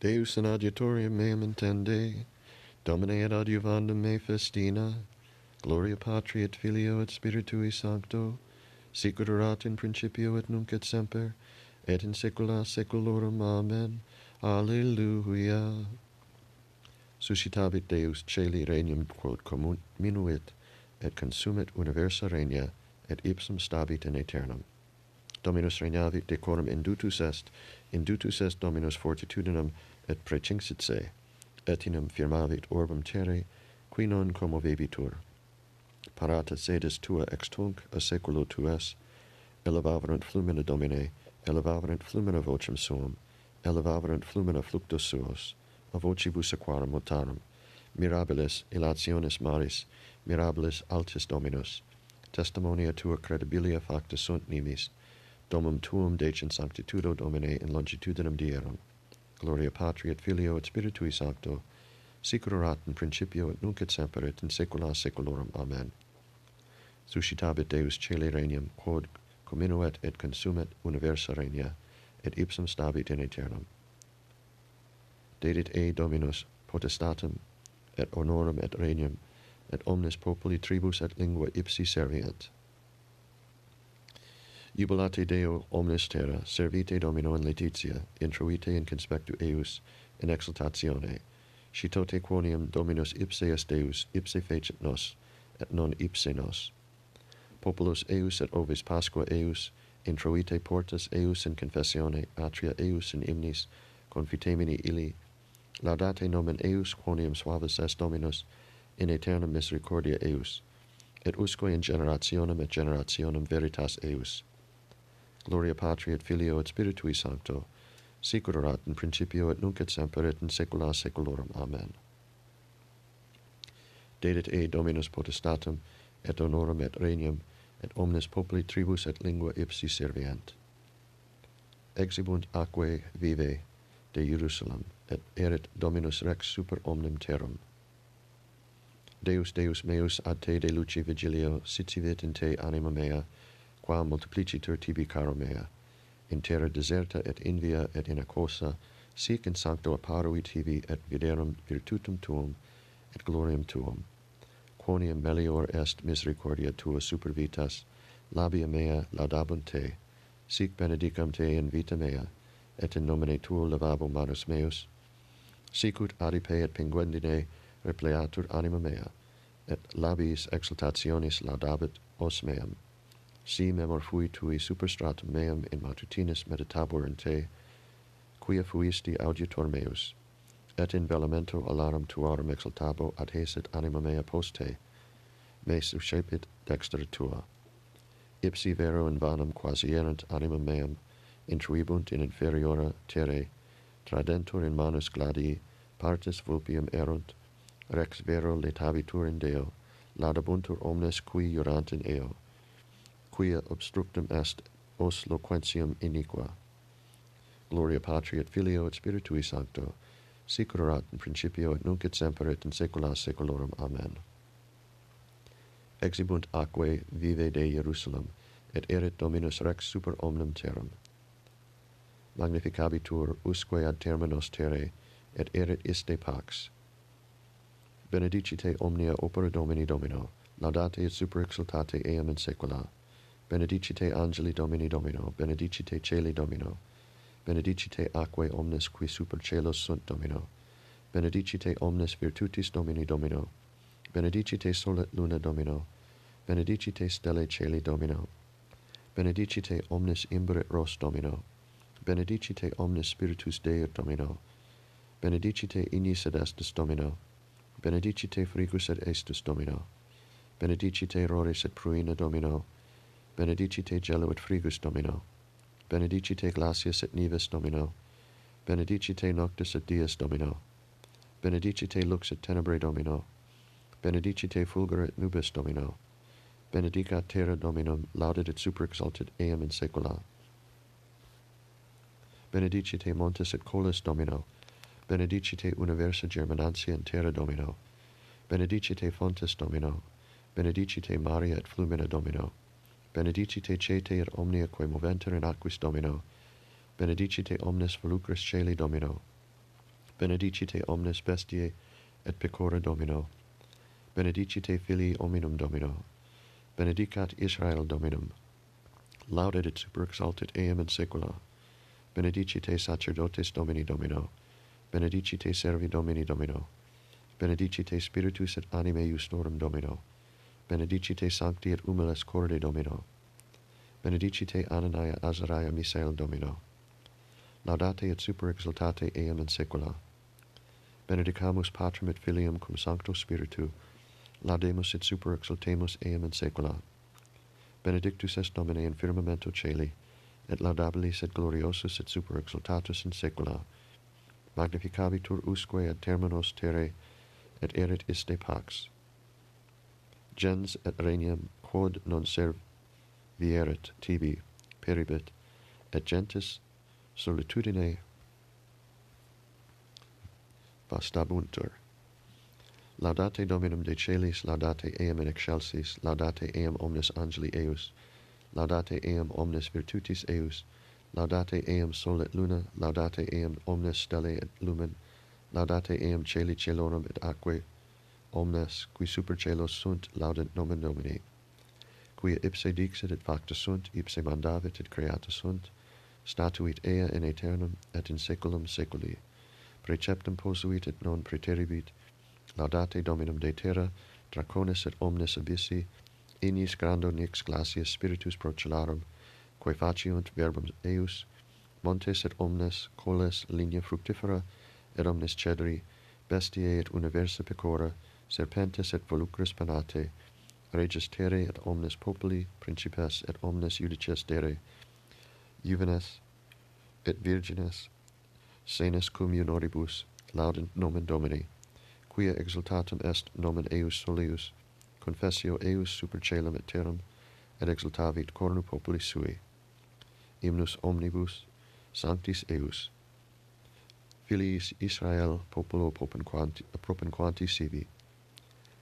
Deus in adiutorium meum intende, Domine et adiuvandum me festina, Gloria Patri et Filio et Spiritui Sancto, sicut erat in principio et nunc et semper, et in saecula saeculorum. Amen. Alleluia. Suscitabit Deus celi regnum quod communuit, et consumit universa regna, et ipsum stabit in aeternum. Dominus regnavit decorum indutus est, indutus est Dominus fortitudinem et precinxit se, et in firmavit orbem terre, qui non commovebitur. Parata sedes tua extunc a seculo tues, elevaverant flumina Domine, elevaverunt flumina vocem suum, elevaverunt flumina fluctus suos, a vocibus aquarum motarum, mirabilis ilationis maris, mirabilis altis Dominus, testimonia tua credibilia facta sunt nimis, Domum tuum decent sanctitudo Domine in longitudinem dierum. Gloria Patri et Filio et Spiritui Sancto, sicurat in principio et nunc et semper et in saecula saeculorum. Amen. Suscitabit Deus celi regnum, quod comminuet et consumet universa regna, et ipsum stabit in aeternum. Dedit ei Dominus potestatem et honorum et regnum, et omnes populi tribus et lingua ipsi servient. Jubilate Deo omnes terra, servite Domino in letitia, introite in conspectu eius, in exultatione. Scitote quoniam Dominus ipse est Deus, ipse fecit nos, et non ipse nos. Populus eius et ovis Pasqua eius, introite portas eius in confessione, atria eius in imnis, confitemini illi, laudate nomen eius quonium suavis est Dominus, in aeternum misericordia eius, et usque in generationem et generationem veritas eius. Gloria Patri et Filio et Spiritui Sancto, sicur erat in principio et nunc et semper et in saecula saeculorum. Amen. Dedit e Dominus potestatem et honorem et regnum et omnes populi tribus et lingua ipsi servient. Exibunt aquae vive de Jerusalem et erit Dominus rex super omnem terram. Deus Deus meus ad te de luci vigilio, sitivit in te anima mea, qua multiplicitur tibi caro mea, in terra deserta et invia et inacosa, sic in sancto apparui tibi et viderum virtutum tuum et gloriam tuum, quoniam melior est misericordia tua super vitas, labia mea laudabunt te, sic benedicam te in vita mea, et in nomine tuo levabo manus meus, sicut adipe et pinguendine repleatur anima mea, et labis exultationis laudabit os meam si memor fui tui superstratum meum in matutinis meditabur in te, quia fuisti auditor meus, et in velamento alarum tuarum exultabo adhesit anima mea post te, me suscepit dexter tua. Ipsi vero in vanum quasi erant anima meam, intruibunt in inferiora terre, tradentur in manus gladii, partes vulpium erunt, rex vero letabitur in Deo, laudabuntur omnes qui jurant in eo, quia obstructum est os loquentium iniqua. Gloria Patri et Filio et Spiritui Sancto, sic erat in principio et nunc et semper et in saecula saeculorum. Amen. Exibunt aquae vive de Jerusalem, et erit Dominus Rex super omnem terram. Magnificabitur usque ad terminos terre, et erit iste pax. Benedicite omnia opera Domini Domino, laudate et super exultate eam in saecula benedicite angeli Domini Domino, benedicite celi Domino, benedicite aquae omnes qui super celos sunt Domino, benedicite omnes virtutis Domini Domino, benedicite solet luna Domino, benedicite stelle celi Domino, benedicite omnes imbre ros Domino, benedicite omnes spiritus Dei Domino, benedicite ignis ad estus Domino, benedicite frigus ad estus Domino, benedicite roris et pruina Domino, benedicite gelo et frigus Domino, benedicite glacius et nivis Domino, benedicite noctis et dies Domino, benedicite lux et tenebrae Domino, benedicite fulgor et nubis Domino, benedicat terra Dominum, laudet et superexalted eam in saecula. Benedicite montes et colis Domino, benedicite universa germinantia in terra Domino, benedicite fontes Domino, benedicite maria et flumina Domino, benedicite ceteir omnia quae moventur in aquis domino, benedicite omnes volucris celi domino, benedicite omnes bestiae et pecora domino, benedicite filii hominum domino, benedicat Israel dominum, laudet et superexaltet eam in saecula, benedicite sacerdotes domini domino, benedicite servi domini domino, benedicite spiritus et anime iustorum domino, benedicite sancti et humiles corde Domino, benedicite Anania Azariah Misael Domino, laudate et super exultate eam in saecula, benedicamus Patrem et Filium cum Sancto Spiritu, laudemus et super exultemus eam in saecula, benedictus est Domine in firmamento celi, et laudabilis et gloriosus et super exultatus in saecula, magnificabitur usque ad terminos terre, et erit iste pax gens et regnum quod non servieret tibi peribit et gentis solitudine vastabuntur. laudate dominum de celis laudate eam in excelsis laudate eam omnes angeli eus, laudate eam omnes virtutis eus, laudate eam sol et luna laudate eam omnes stellae et lumen laudate eam celi celorum et aquae omnes qui super celos sunt laudent nomen Domini. Quia ipse dixit et facta sunt ipse mandavit et creata sunt statuit ea in aeternum et in saeculum saeculi preceptum posuit et non preteribit laudate dominum de terra dracones et omnes abissi inis grando nix glacius spiritus procellarum quae faciunt verbum eius montes et omnes coles linea fructifera et omnes cedri bestiae et universa pecora serpentes et volucres panate, regis terre et omnes populi, principes et omnes judices dere, juvenes et virgines, senes cum junioribus, laudent nomen Domini, quia exultatum est nomen eius solius, confessio eius super celum et terram, et exultavit cornu populi sui. Hymnus omnibus, sanctis eius. Filiis Israel populo propinquanti, propinquanti sibi,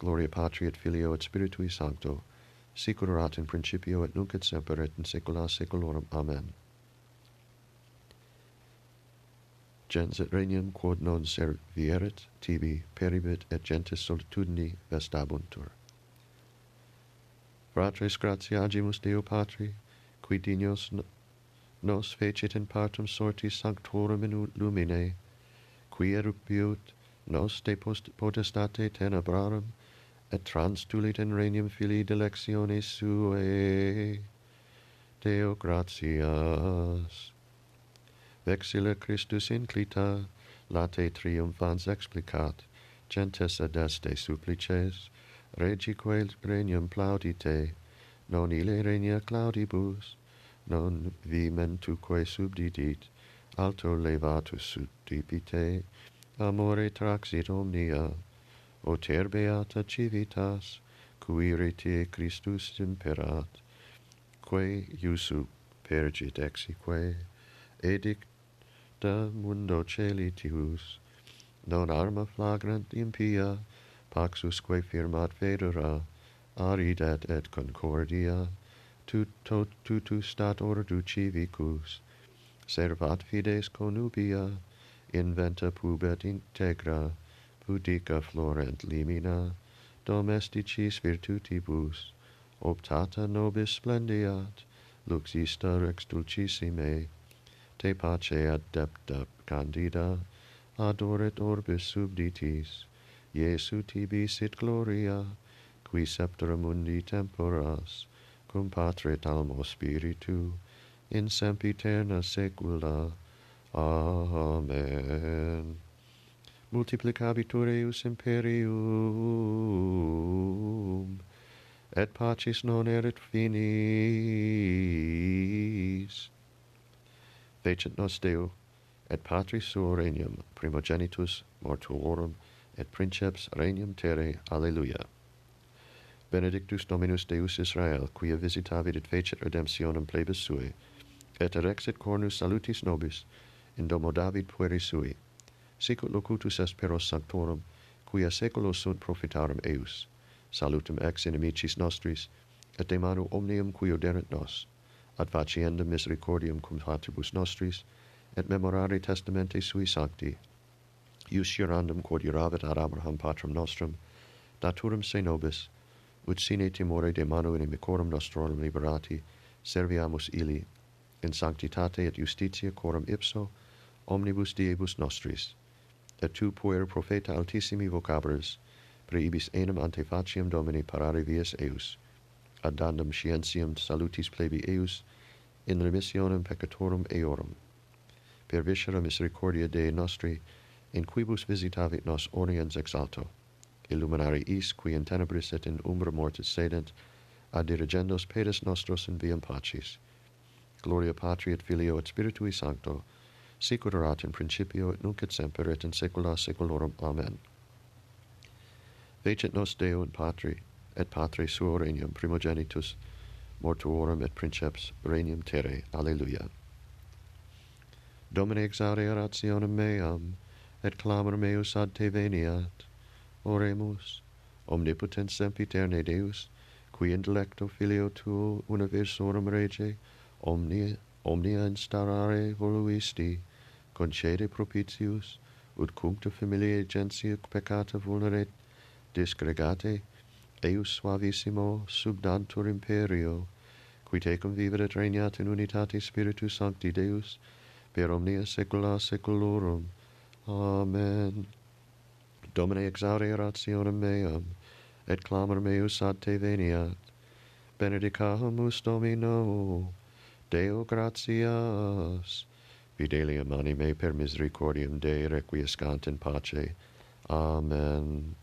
Gloria Patri et Filio et Spiritui Sancto, sicur erat in principio et nunc et semper et in saecula saeculorum. Amen. Gens et regnum quod non servieret, tibi peribit et gentes solitudini vestabuntur. Fratres gratiagimus Deo Patri, qui dignos nos fecit in partum sortis sanctorum in lumine, qui erupiut nos de potestate tenebrarum, et transtulit in regnum filii delectione suae. Deo gratias. Vexilla Christus inclita, late triumphans explicat, gentes adeste supplices, regique regnum plaudite, non ile regna claudibus, non vimentuque subdidit, alto levatus subdipite, amore traxit omnia, O ter beata civitas, cui retie Christus imperat, quae iusu pergit exique, edicta mundo celi tius, non arma flagrant impia, paxusque firmat federa, aridat et concordia, tuto tutu stat ordu civicus, servat fides conubia, inventa pubet integra, pudica florent limina, domesticis virtutibus, optata nobis splendiat, luxista rex dulcissime, te pace adepta candida, adoret orbis subditis, Iesu tibi sit gloria, qui sceptra mundi temporas, cum patre talmo spiritu, in sempiterna saecula. Amen multiplicabitur eius imperium, et pacis non erit finis. Fecit nos Deo, et patris suo regnum, primogenitus mortuorum, et princeps regnum terre, alleluia. Benedictus Dominus Deus Israel, quia visitavit et fecit redemptionem plebis sui, et erexit cornus salutis nobis, in domo David pueri sui, sicut locutus esperos sanctorum, quia seculos sunt profitarum eius. Salutum ex inimicis nostris, et de manu omnium qui oderent nos, ad faciendum misericordium cum fatibus nostris, et memorare testamente sui sancti, iuscirandum quod iravit ad Abraham patrum nostrum, daturum se nobis, ut sine timore de manu inimicorum nostrorum liberati, serviamus ili, in sanctitate et justitia coram ipso, omnibus diebus nostris, et tu puer profeta altissimi vocabres, preibis enim ante faciam Domini parare vias eius, ad dandam scientiam salutis plebi eius, in remissionem peccatorum eorum. Per viscera misericordia Dei nostri, in quibus visitavit nos oriens exalto, illuminare is, qui in tenebris et in umbra mortis sedent, ad dirigendos pedes nostros in viam pacis. Gloria Patri et Filio et Spiritui Sancto, sicut erat in principio et nunc et semper et in saecula saeculorum. Amen. Fecit nos Deo in Patri, et Patri suo regnum primogenitus, mortuorum et princeps regnum terre. Alleluia. Domine exaudi orationem meam, et clamor meus ad te veniat. Oremus, omnipotens sempiterne Deus, qui intellecto filio tuo universorum rege, omnia, omnia instarare voluisti, concede propitius, ut cuncta familiae gentia peccata vulneret, disgregate, eius suavissimo subdantur imperio, qui tecum viveret regnat in unitate Spiritus Sancti Deus, per omnia saecula saeculorum. Amen. Domine exaure rationem meam, et clamor meus ad te veniat. Benedicamus Domino, Deo gratias fidelium anime per misericordiam Dei requiescant in pace. Amen.